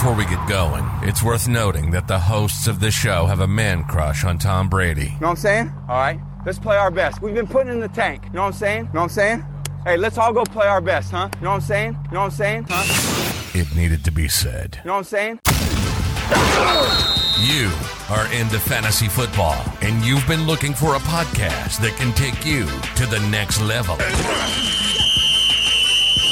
Before we get going, it's worth noting that the hosts of the show have a man crush on Tom Brady. You know what I'm saying? All right, let's play our best. We've been putting in the tank. You know what I'm saying? You know what I'm saying? Hey, let's all go play our best, huh? You know what I'm saying? You know what I'm saying? Huh? It needed to be said. You know what I'm saying? You are into fantasy football, and you've been looking for a podcast that can take you to the next level.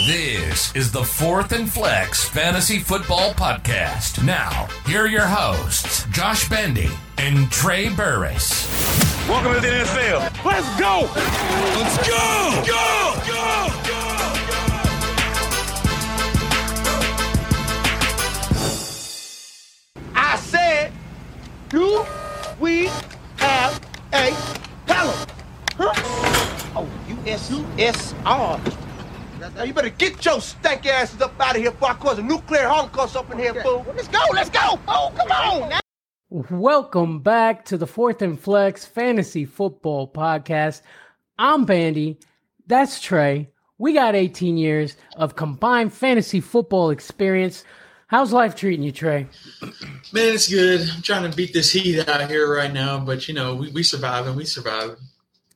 This is the Fourth and Flex Fantasy Football Podcast. Now, here are your hosts, Josh Bendy and Trey Burris. Welcome to the NFL. Let's go. Let's go. Go. Go. Go! I said, do we have a hello? Huh? Oh, U-S-U-S-R. Now you better get your stank asses up out of here before I cause a nuclear holocaust up in here, fool. Let's go, let's go. Oh, come on now. Welcome back to the Fourth and Flex Fantasy Football Podcast. I'm Bandy. That's Trey. We got 18 years of combined fantasy football experience. How's life treating you, Trey? Man, it's good. I'm trying to beat this heat out here right now, but you know, we, we surviving. We surviving.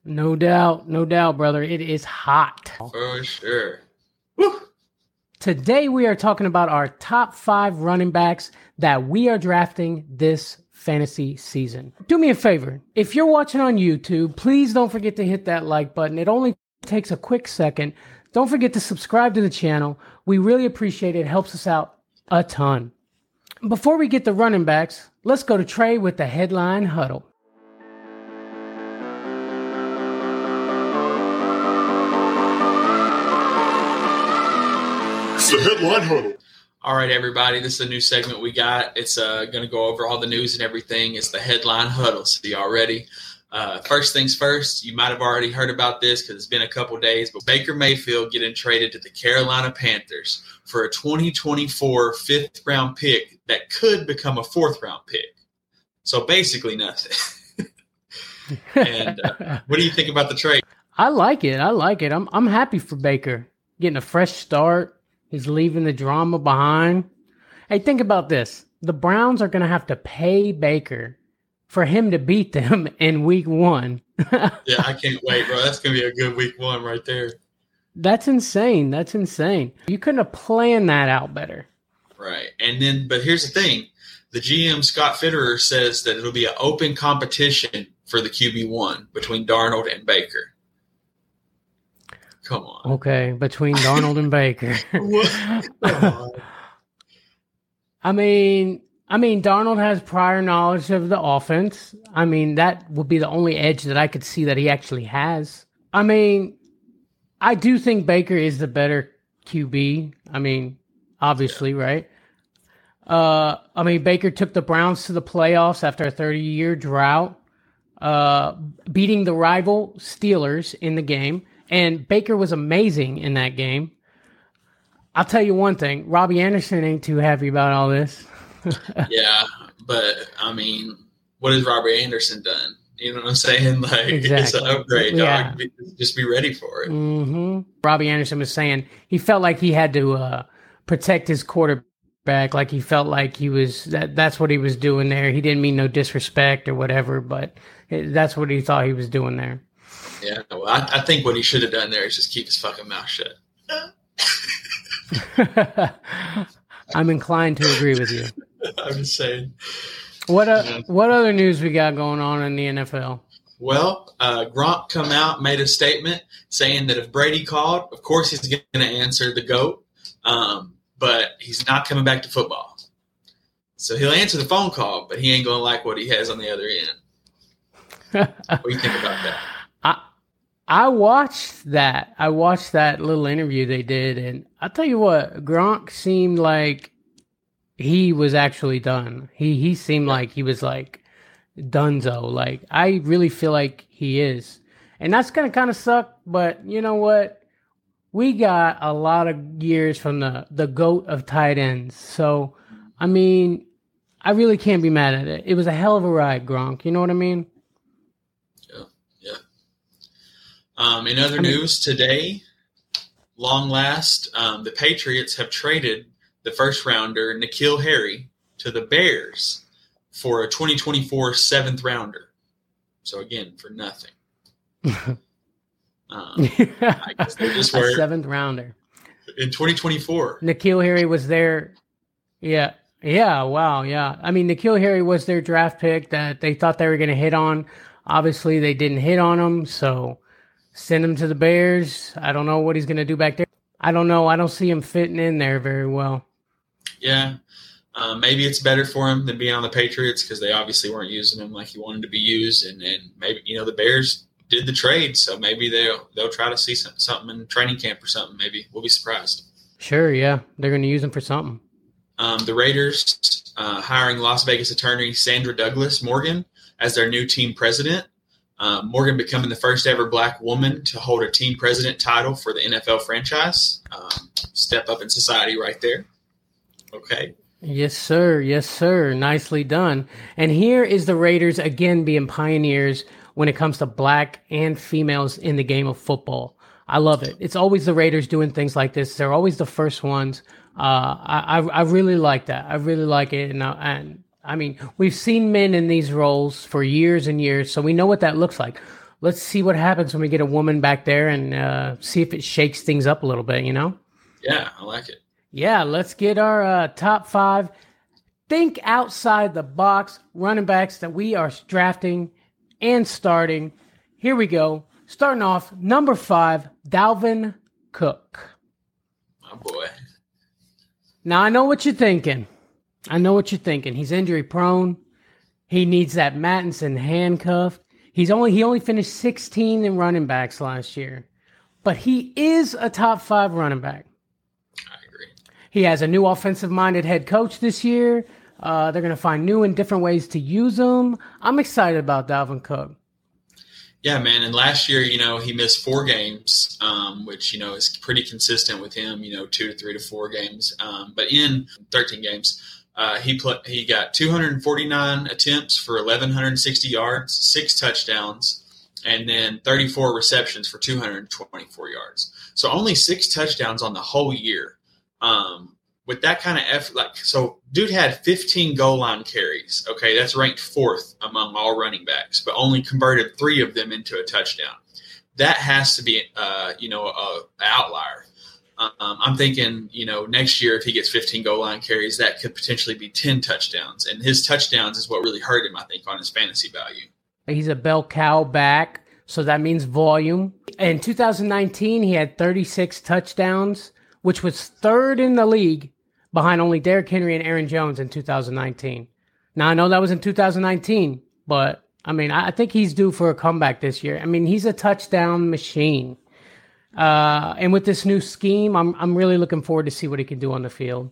No doubt, no doubt, brother. It is hot. For sure. Woo. Today we are talking about our top five running backs that we are drafting this fantasy season. Do me a favor. If you're watching on YouTube, please don't forget to hit that like button. It only takes a quick second. Don't forget to subscribe to the channel. We really appreciate it. It helps us out a ton. Before we get the running backs, let's go to Trey with the headline huddle. It's the headline huddle. All right, everybody. This is a new segment we got. It's uh, going to go over all the news and everything. It's the headline huddle. So y'all ready? Uh, first things first, you might have already heard about this because it's been a couple days, but Baker Mayfield getting traded to the Carolina Panthers for a 2024 fifth round pick that could become a fourth round pick. So basically nothing. and uh, what do you think about the trade? I like it. I like it. I'm I'm happy for Baker getting a fresh start. He's leaving the drama behind. Hey, think about this. The Browns are going to have to pay Baker for him to beat them in week 1. Yeah, I can't wait, bro. That's going to be a good week one right there. That's insane. That's insane. You couldn't have planned that out better. Right. And then, but here's the thing the GM, Scott Fitterer, says that it'll be an open competition for the QB1 between Darnold and Baker. Come on. Okay, between Darnold and Baker. What? Come on. I mean, I mean, Darnold has prior knowledge of the offense. I mean, that would be the only edge that I could see that he actually has. I mean, I do think Baker is the better QB. I mean, obviously, right? Uh, I mean, Baker took the Browns to the playoffs after a 30 year drought, uh, beating the rival Steelers in the game. And Baker was amazing in that game. I'll tell you one thing Robbie Anderson ain't too happy about all this. yeah, but I mean, what has Robbie Anderson done? You know what I'm saying? Like, it's an upgrade, Yeah. dog. Just be ready for it. hmm Robbie Anderson was saying he felt like he had to uh, protect his quarterback. Like he felt like he was that. That's what he was doing there. He didn't mean no disrespect or whatever, but it, that's what he thought he was doing there. Yeah, well, I, I think what he should have done there is just keep his fucking mouth shut. I'm inclined to agree with you. I'm just saying. What uh, what other news we got going on in the NFL? Well, uh, Gronk come out made a statement saying that if Brady called, of course he's going to answer the goat, um, but he's not coming back to football. So he'll answer the phone call, but he ain't going to like what he has on the other end. What do you think about that? I watched that. I watched that little interview they did, and I tell you what, Gronk seemed like he was actually done. He he seemed like he was like Dunzo. Like I really feel like he is, and that's gonna kind of suck. But you know what? We got a lot of years from the the goat of tight ends. So I mean, I really can't be mad at it. It was a hell of a ride, Gronk. You know what I mean? Um, in other news today, long last, um, the Patriots have traded the first rounder, N'Keal Harry, to the Bears for a 2024 seventh rounder. So again, for nothing. um, I guess they just a seventh rounder. in 2024. N'Keal Harry was there. Yeah. Yeah. Wow. Yeah. I mean, N'Keal Harry was their draft pick that they thought they were going to hit on. Obviously, they didn't hit on him. So send him to the Bears. I don't know what he's going to do back there. I don't know. I don't see him fitting in there very well. Yeah. Um, maybe it's better for him than being on the Patriots because they obviously weren't using him like he wanted to be used, and, and maybe you know the Bears did the trade, so maybe they'll they'll try to see some, something in training camp or something. Maybe we'll be surprised. Sure. Yeah. They're going to use him for something. Um, the Raiders uh, hiring Las Vegas attorney Sandra Douglas Morgan as their new team president. Um, Morgan becoming the first ever black woman to hold a team president title for the NFL franchise. Um, step up in society right there. Okay. Yes, sir. Yes, sir. Nicely done. And here is the Raiders again being pioneers when it comes to black and females in the game of football. I love it. It's always the Raiders doing things like this. They're always the first ones. Uh, I, I, I really like that. I really like it. And, uh, and I mean, we've seen men in these roles for years and years, so we know what that looks like. Let's see what happens when we get a woman back there and uh, see if it shakes things up a little bit, you know? Yeah, I like it. Yeah, let's get our uh, top five. Think outside the box running backs that we are drafting and starting. Here we go. Starting off, number five, Dalvin Cook. My boy. Now, I know what you're thinking. I know what you're thinking. He's injury prone. He needs that Mattison handcuff. He's only he only finished 16 in running backs last year, but he is a top five running back. I agree. He has a new offensive minded head coach this year. Uh, they're going to find new and different ways to use him. I'm excited about Dalvin Cook. Yeah, man. And last year, you know, he missed four games, um, which you know is pretty consistent with him. You know, two to three to four games. Um, but in 13 games, uh, he put he got 249 attempts for 1160 yards, six touchdowns, and then 34 receptions for 224 yards. So only six touchdowns on the whole year. Um, with that kind of effort, like so, dude had 15 goal line carries. Okay, that's ranked fourth among all running backs, but only converted three of them into a touchdown. That has to be, uh, you know, a, a outlier. Um, I'm thinking, you know, next year if he gets 15 goal line carries, that could potentially be 10 touchdowns, and his touchdowns is what really hurt him, I think, on his fantasy value. He's a bell cow back, so that means volume. In 2019, he had 36 touchdowns, which was third in the league behind only Derrick Henry and Aaron Jones in 2019. Now, I know that was in 2019, but I mean, I think he's due for a comeback this year. I mean, he's a touchdown machine. Uh, and with this new scheme, I'm I'm really looking forward to see what he can do on the field.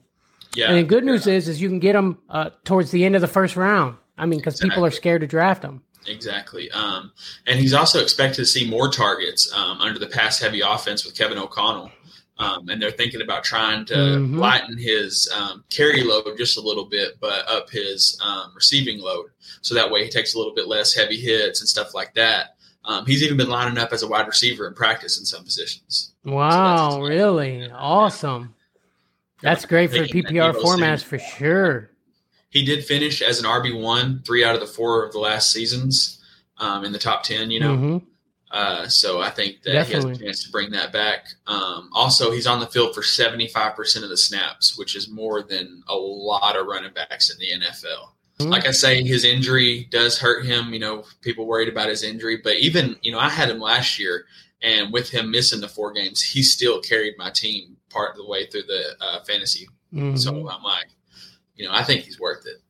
Yeah. And the good news is, is you can get him uh, towards the end of the first round. I mean, because people are scared to draft him. Exactly. Um, and he's also expected to see more targets um, under the pass heavy offense with Kevin O'Connell. Um, and they're thinking about trying to Mhm. lighten his um, carry load just a little bit, but up his um, receiving load. So that way he takes a little bit less heavy hits and stuff like that. Um, he's even been lining up as a wide receiver in practice in some positions. Wow, exciting. really awesome. That's great for PPR formats for sure. He did finish as an RB1 three out of the four of the last seasons um, in the top 10, you know. Mhm. Uh, so I think that he has a chance to bring that back. Um, also, he's on the field for 75% of the snaps, which is more than a lot of running backs in the NFL. Mhm. Like I say, his injury does hurt him. You know, people worried about his injury, but even, you know, I had him last year, and with him missing the four games, he still carried my team part of the way through the uh, fantasy. Mhm. So I'm like, you know, I think he's worth it.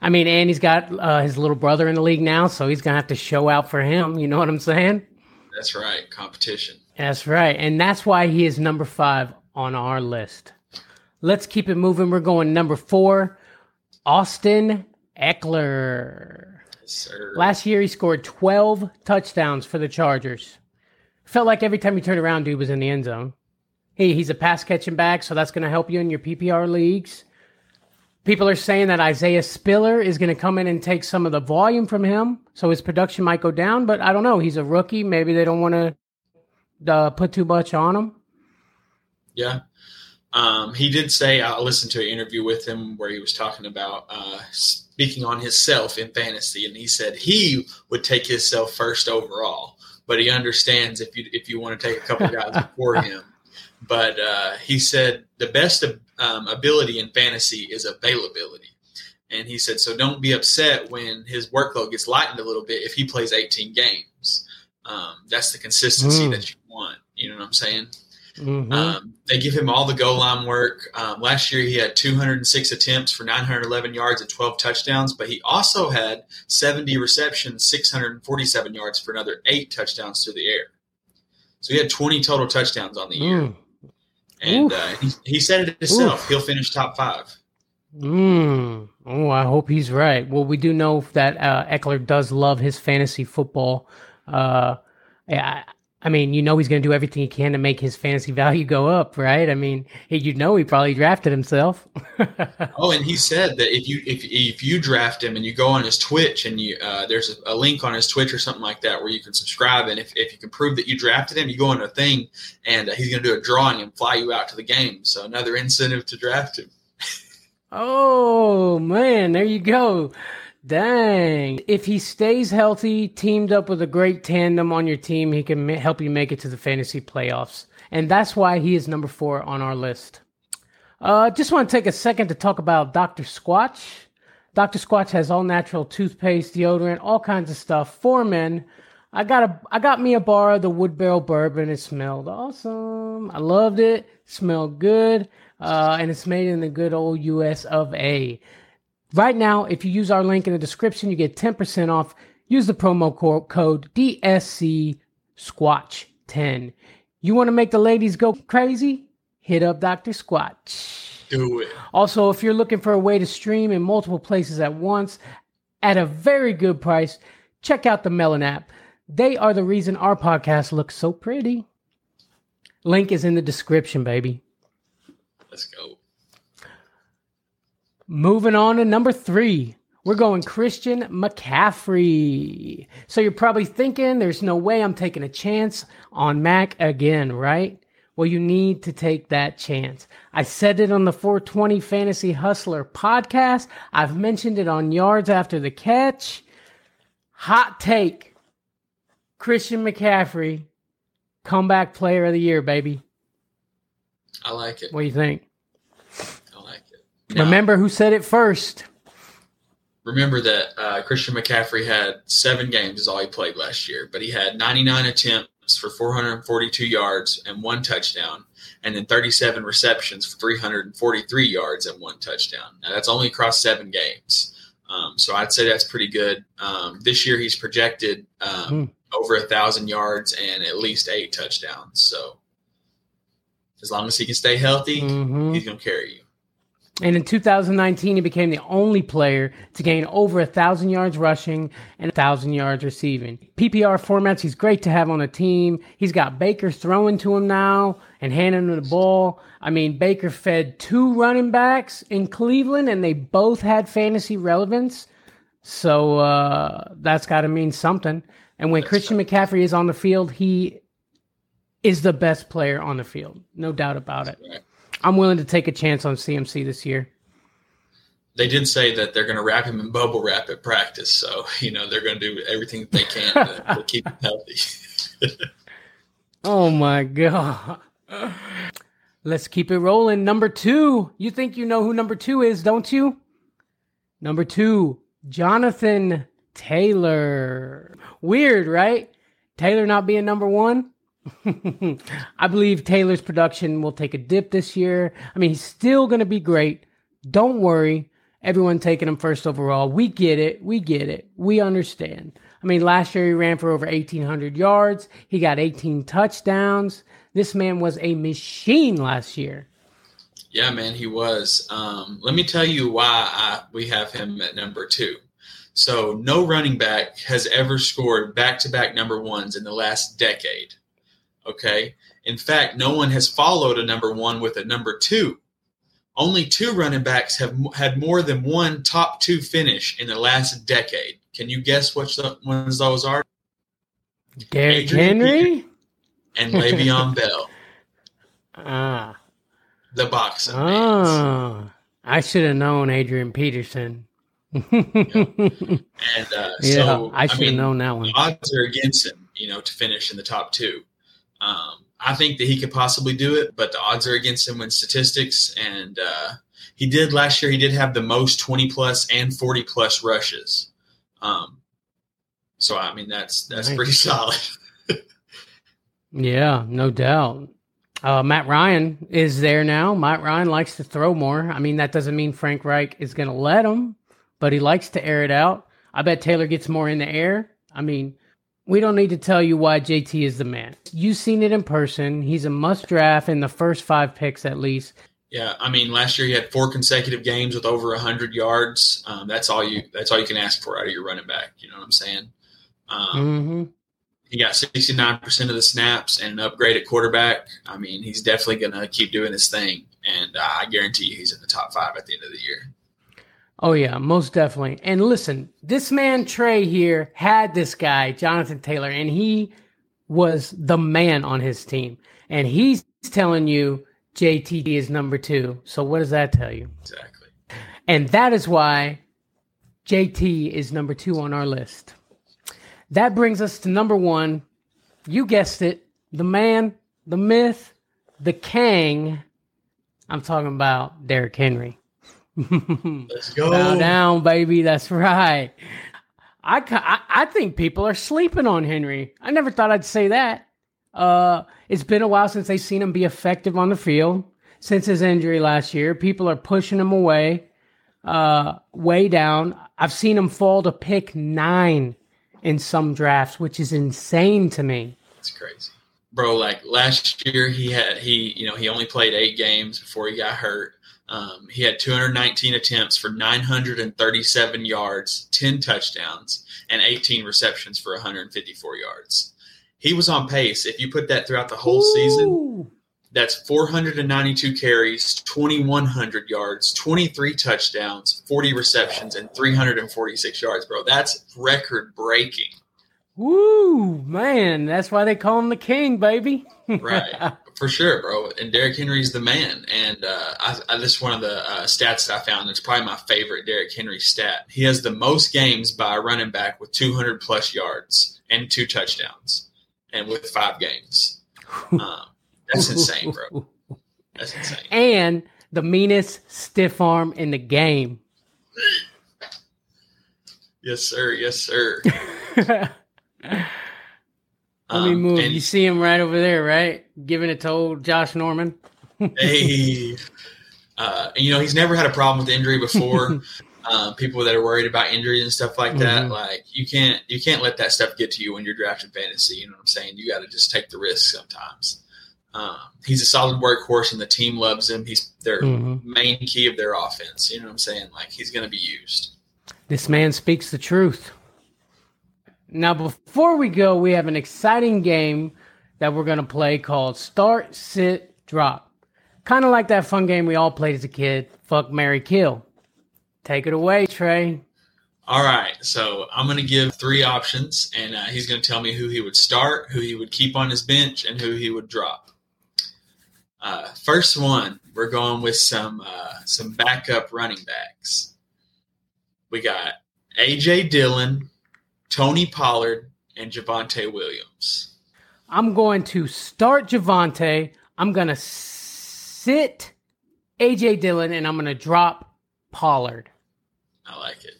I mean, and he's got uh, his little brother in the league now, so he's gonna have to show out for him. You know what I'm saying? That's right, competition. That's right, and that's why he is number five on our list. Let's keep it moving. We're going number four, Austin Ekeler. Yes, sir. Last year, he scored 12 touchdowns for the Chargers. Felt like every time you turned around, dude was in the end zone. Hey, he's a pass catching back, so that's going to help you in your PPR leagues. People are saying that Isaiah Spiller is going to come in and take some of the volume from him, so his production might go down. But I don't know. He's a rookie. Maybe they don't want to uh, put too much on him. Yeah. Um, he did say I listened to an interview with him where he was talking about uh, speaking on himself in fantasy, and he said he would take himself first overall, but he understands if you if you want to take a couple guys before him. But uh, he said the best um, ability in fantasy is availability. And he said, so don't be upset when his workload gets lightened a little bit if he plays 18 games. Um, that's the consistency Mm. that you want. You know what I'm saying? Mhm. Um, they give him all the goal line work. Um, last year, he had 206 attempts for 911 yards and 12 touchdowns, but he also had 70 receptions, 647 yards for another eight touchdowns through the air. So he had 20 total touchdowns on the year. Mm. And uh, he, he said it himself. Oof. He'll finish top five. Mm. Oh, I hope he's right. Well, we do know that uh, Ekeler does love his fantasy football. Uh, I, I mean, you know, he's going to do everything he can to make his fantasy value go up, right? I mean, he, you know, he probably drafted himself. Oh, and he said that if you if if you draft him and you go on his Twitch and you uh, there's a, a link on his Twitch or something like that where you can subscribe and if, if you can prove that you drafted him, you go on a thing and uh, he's going to do a drawing and fly you out to the game. So another incentive to draft him. Oh man, there you go. Dang. If he stays healthy, teamed up with a great tandem on your team, he can ma- help you make it to the fantasy playoffs. And that's why he is number four on our list. Uh, just want to take a second to talk about Dr. Squatch. Dr. Squatch has all natural toothpaste, deodorant, all kinds of stuff for men. I got a, I got me a bar of the wood barrel bourbon. It smelled awesome. I loved it. Smelled good. Uh, and it's made in the good old US of A. Right now, if you use our link in the description, you get 10% off. Use the promo co- code DSC Squatch 10. You want to make the ladies go crazy? Hit up Dr. Squatch. Do it. Also, if you're looking for a way to stream in multiple places at once at a very good price, check out the Melon app. They are the reason our podcast looks so pretty. Link is in the description, baby. Let's go. Moving on to number three. We're going Christian McCaffrey. So you're probably thinking there's no way I'm taking a chance on Mac again, right? Well, you need to take that chance. I said it on the 420 Fantasy Hustler podcast. I've mentioned it on Yards After the Catch. Hot take Christian McCaffrey, comeback player of the year, baby. I like it. What do you think? Now, Remember who said it first? remember that uh, Christian McCaffrey had seven games is all he played last year, but he had 99 attempts for 442 yards and one touchdown, and then 37 receptions for 343 yards and one touchdown. Now that's only across seven games, um, so I'd say that's pretty good. Um, this year he's projected um, Hmm. over a thousand yards and at least eight touchdowns. So as long as he can stay healthy, Mhm. he's gonna carry you. And in 2019, he became the only player to gain over a thousand yards rushing and a thousand yards receiving. PPR formats, he's great to have on a team. He's got Baker throwing to him now and handing him the ball. I mean, Baker fed two running backs in Cleveland, and they both had fantasy relevance. So uh, that's got to mean something. And when Christian McCaffrey is on the field, he is the best player on the field, no doubt about it. Right. I'm willing to take a chance on CMC this year. they did say that they're going to wrap him in bubble wrap at practice. So, you know, they're going to do everything that they can to, to keep him healthy. Oh my god. Let's keep it rolling. Number two. You think you know who number two is, don't you? Number two, Jonathan Taylor. Weird, right? Taylor not being number one. I believe Taylor's production will take a dip this year. I mean, he's still going to be great. Don't worry. Everyone taking him first overall. We get it. We get it. We understand. I mean, last year he ran for over 1,800 yards. He got 18 touchdowns. This man was a machine last year. yeah, man, he was. Um, let me tell you why I, we have him at number two. So, no running back has ever scored back to back number ones in the last decade. Okay. In fact, no one has followed a number one with a number two. Only two running backs have had more than one top two finish in the last decade. Can you guess which the ones those are? Derrick Adrian Henry? And Le'Veon Bell. Ah. the boxing. Oh, I should have known Adrian Peterson. And uh, Yeah, so I should have known that one. the odds are against him, you know, to finish in the top two. Um, I think that he could possibly do it, but the odds are against him in statistics. And uh, he did last year. He did have the most twenty plus and forty plus rushes. Um, so I mean, that's that's Nice. pretty solid. Yeah, no doubt. Uh, Matt Ryan is there now. Matt Ryan likes to throw more. I mean, that doesn't mean Frank Reich is going to let him, but he likes to air it out. I bet Taylor gets more in the air. I mean, we don't need to tell you why JT is the man. You've seen it in person. He's a must draft in the first five picks at least. Yeah, I mean, last year he had four consecutive games with over hundred yards. Um, that's all you. That's all you can ask for out of your running back. You know what I'm saying? Um, hmm He got 69% of the snaps and an upgrade at quarterback. I mean, he's definitely going to keep doing his thing. And uh, I guarantee you he's in the top five at the end of the year. Oh yeah, most definitely. And listen, this man Trey here had this guy Jonathan Taylor, and he was the man on his team. And he's telling you JT is number two. So what does that tell you? Exactly. And that is why JT is number two on our list. That brings us to number one. You guessed it, the man, the myth, the Kang. I'm talking about Derrick Henry. Let's go. Bow down, baby. That's right. I, I I think people are sleeping on Henry. I never thought I'd say that. Uh, it's been a while since they've seen him be effective on the field. Since his injury last year, people are pushing him away, uh, way down. I've seen him fall to pick nine in some drafts, which is insane to me. It's crazy. Bro, like last year he had he, you know, he only played eight games before he got hurt. Um, he had 219 attempts for 937 yards, 10 touchdowns, and 18 receptions for 154 yards. He was on pace. If you put that throughout the whole season, That's 492 carries, 2,100 yards, 23 touchdowns, 40 receptions, and 346 yards, bro. That's record breaking. Woo, man. That's why they call him the king, baby. Right. For sure, bro. And Derrick Henry's the man. And uh, I, I, this is one of the uh, stats that I found. It's probably my favorite Derrick Henry stat. He has the most games by a running back with 200 plus yards and two touchdowns, and with five games. Um, that's insane, bro. That's insane. and the meanest stiff arm in the game. Yes, sir. Yes, sir. Let me Um, move. and- you see him right over there, right? Giving it to old Josh Norman. hey, uh, you know he's never had a problem with injury before. uh, people that are worried about injuries and stuff like that, Mhm. like you can't you can't let that stuff get to you when you're drafting fantasy. You know what I'm saying? You got to just take the risk sometimes. Um, he's a solid workhorse, and the team loves him. He's their Mhm. main key of their offense. You know what I'm saying? Like he's going to be used. This man speaks the truth. Now, before we go, we have an exciting game that we're going to play called Start, Sit, Drop. Kind of like that fun game we all played as a kid Fuck, Mary Kill. Take it away, Trey. All right, so I'm going to give three options, and uh, he's going to tell me who he would start, who he would keep on his bench, and who he would drop. Uh, first one, we're going with some uh, some backup running backs. We got AJ Dillon, Tony Pollard, and Javonte Williams. I'm going to start Javonte. I'm going to sit AJ Dillon, and I'm going to drop Pollard. I like it.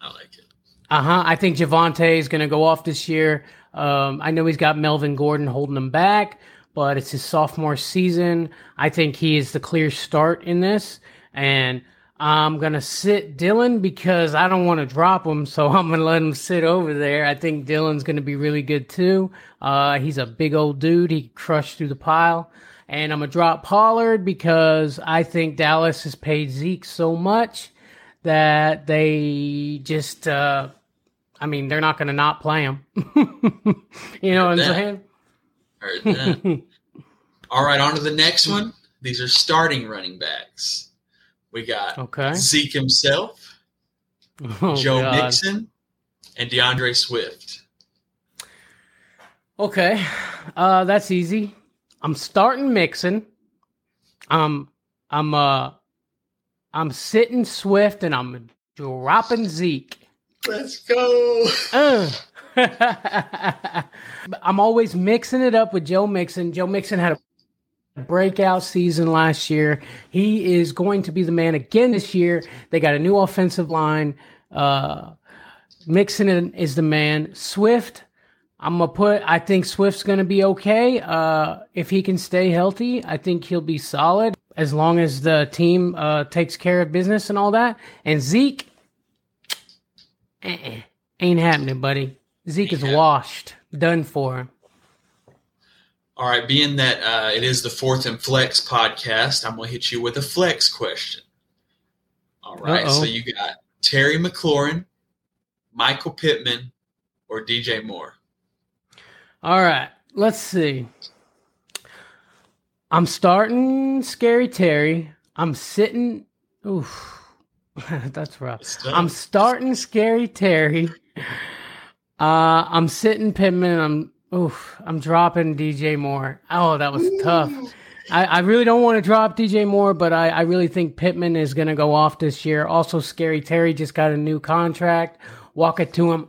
I like it. Uh huh. I think Javonte is going to go off this year. Um, I know he's got Melvin Gordon holding him back, but it's his sophomore season. I think he is the clear start in this. And I'm going to sit Dillon because I don't want to drop him. So I'm going to let him sit over there. I think Dillon's going to be really good too. Uh, he's a big old dude. He crushed through the pile. And I'm going to drop Pollard because I think Dallas has paid Zeke so much that they just, uh, I mean, they're not going to not play him. you know what I'm Yeah. saying? Heard that. All right, on to the next one. These are starting running backs. We got Okay. Zeke himself, Oh, Joe God. Mixon, and D'Andre Swift. Okay, uh, that's easy. I'm starting Mixon. I'm I'm uh I'm sitting Swift and I'm dropping Zeke. Let's go. Uh. I'm always mixing it up with Joe Mixon. Joe Mixon had a breakout season last year. He is going to be the man again this year. They got a new offensive line. Uh, Mixon is the man. Swift, I'm gonna put. I think Swift's gonna be okay. Uh, if he can stay healthy, I think he'll be solid as long as the team uh, takes care of business and all that. And Zeke, eh, ain't happening, buddy. Zeke is washed, done for. All right, being that uh, it is the fourth and flex podcast, I'm gonna hit you with a flex question. All right, so you got Terry McLaurin, Michael Pittman, or DJ Moore. All right, let's see. I'm starting Scary Terry. I'm sitting. Oof, that's rough. I'm starting Scary Terry. Uh, I'm sitting Pittman. I'm oof. I'm dropping DJ Moore. Oh, that was tough. I, I really don't want to drop DJ Moore, but I, I really think Pittman is going to go off this year. Also, Scary Terry just got a new contract. Walk it to him.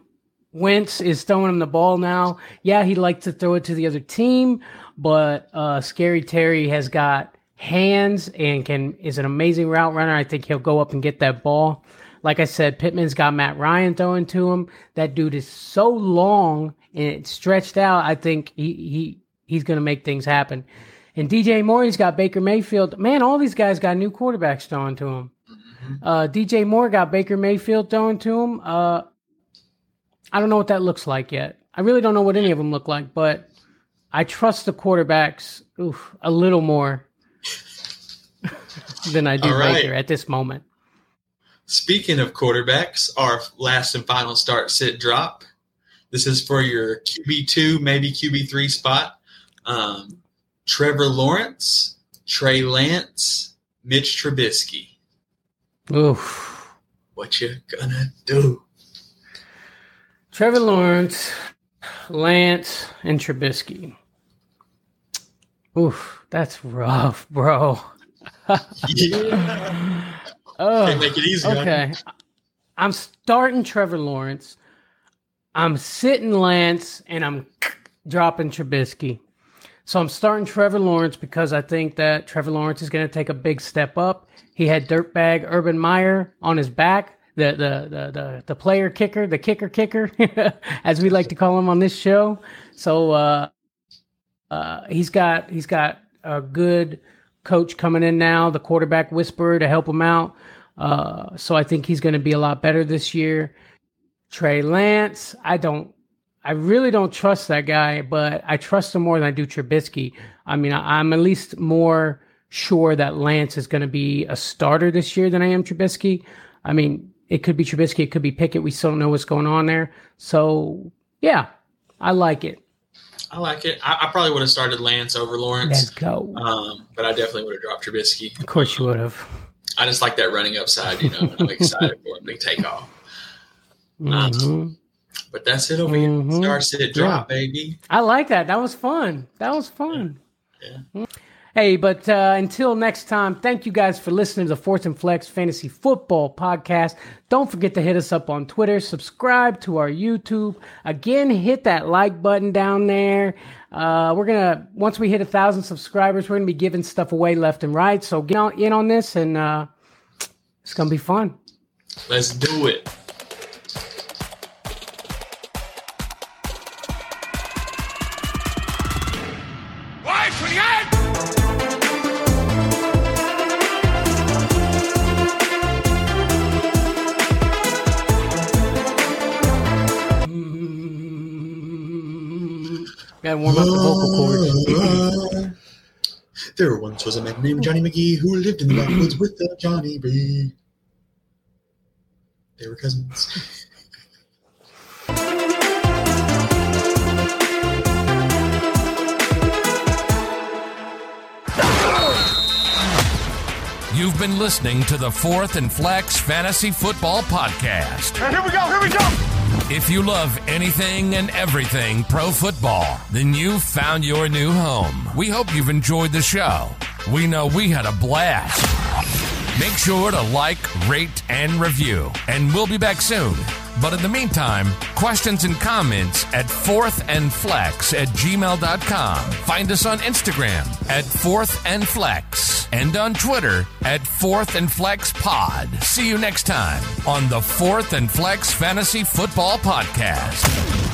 Wentz is throwing him the ball now. Yeah, he likes to throw it to the other team, but uh, Scary Terry has got hands and can is an amazing route runner. I think he'll go up and get that ball. Like I said, Pittman's got Matt Ryan throwing to him. That dude is so long and it's stretched out. I think he he he's going to make things happen. And DJ Moore, he's got Baker Mayfield. Man, all these guys got new quarterbacks thrown to him. Uh, DJ Moore got Baker Mayfield thrown to him. Uh, I don't know what that looks like yet. I really don't know what any of them look like, but I trust the quarterbacks oof, a little more than I do right. Baker at this moment. Speaking of quarterbacks, our last and final start sit drop. This is for your QB two, maybe QB three spot. Um, Trevor Lawrence, Trey Lance, Mitch Trubisky. Oof. What you gonna do? Trevor Lawrence, Lance, and Trubisky. Oof, that's rough, bro. Yeah. Oh, Can't make it easy. okay. I'm starting Trevor Lawrence. I'm sitting Lance, and I'm dropping Trubisky. So I'm starting Trevor Lawrence because I think that Trevor Lawrence is going to take a big step up. He had dirtbag Urban Meyer on his back, the the the the, the player kicker, the kicker kicker, as we like to call him on this show. So uh, uh, he's got he's got a good coach coming in now, the quarterback whisperer to help him out. Uh, so I think he's going to be a lot better this year. Trey Lance, I don't, I really don't trust that guy, but I trust him more than I do Trubisky. I mean, I, I'm at least more sure that Lance is going to be a starter this year than I am Trubisky. I mean, it could be Trubisky, it could be Pickett. We still don't know what's going on there. So yeah, I like it. I like it. I, I probably would have started Lance over Lawrence. Let's go. um, but I definitely would have dropped Trubisky. Of course you would have. I just like that running upside. You know, I'm excited for him to take off. Mhm. But that's it over Mhm. here. Star sit drop, baby. I like that. That was fun. That was fun. Yeah. Hey, but uh, until next time, thank you guys for listening to the Fourth and Flex Fantasy Football Podcast. Don't forget to hit us up on Twitter, subscribe to our YouTube. Again, hit that like button down there. Uh, we're gonna once we hit a thousand subscribers, we're gonna be giving stuff away left and right. So get on, in on this, and uh, it's gonna be fun. Let's do it. Up the vocal cords. There once was a man named Johnny McGee who lived in the backwoods with the Johnny B. They were cousins. You've been listening to the Fourth and Flex Fantasy Football Podcast. Here we go, here we go! If you love anything and everything pro football, then you've found your new home. We hope you've enjoyed the show. We know we had a blast. Make sure to like, rate, and review. And we'll be back soon. But in the meantime, questions and comments at fourth and flex at gmail.com. Find us on Instagram at fourth and on Twitter at fourth and flex pod. See you next time on the fourth and flex fantasy football podcast.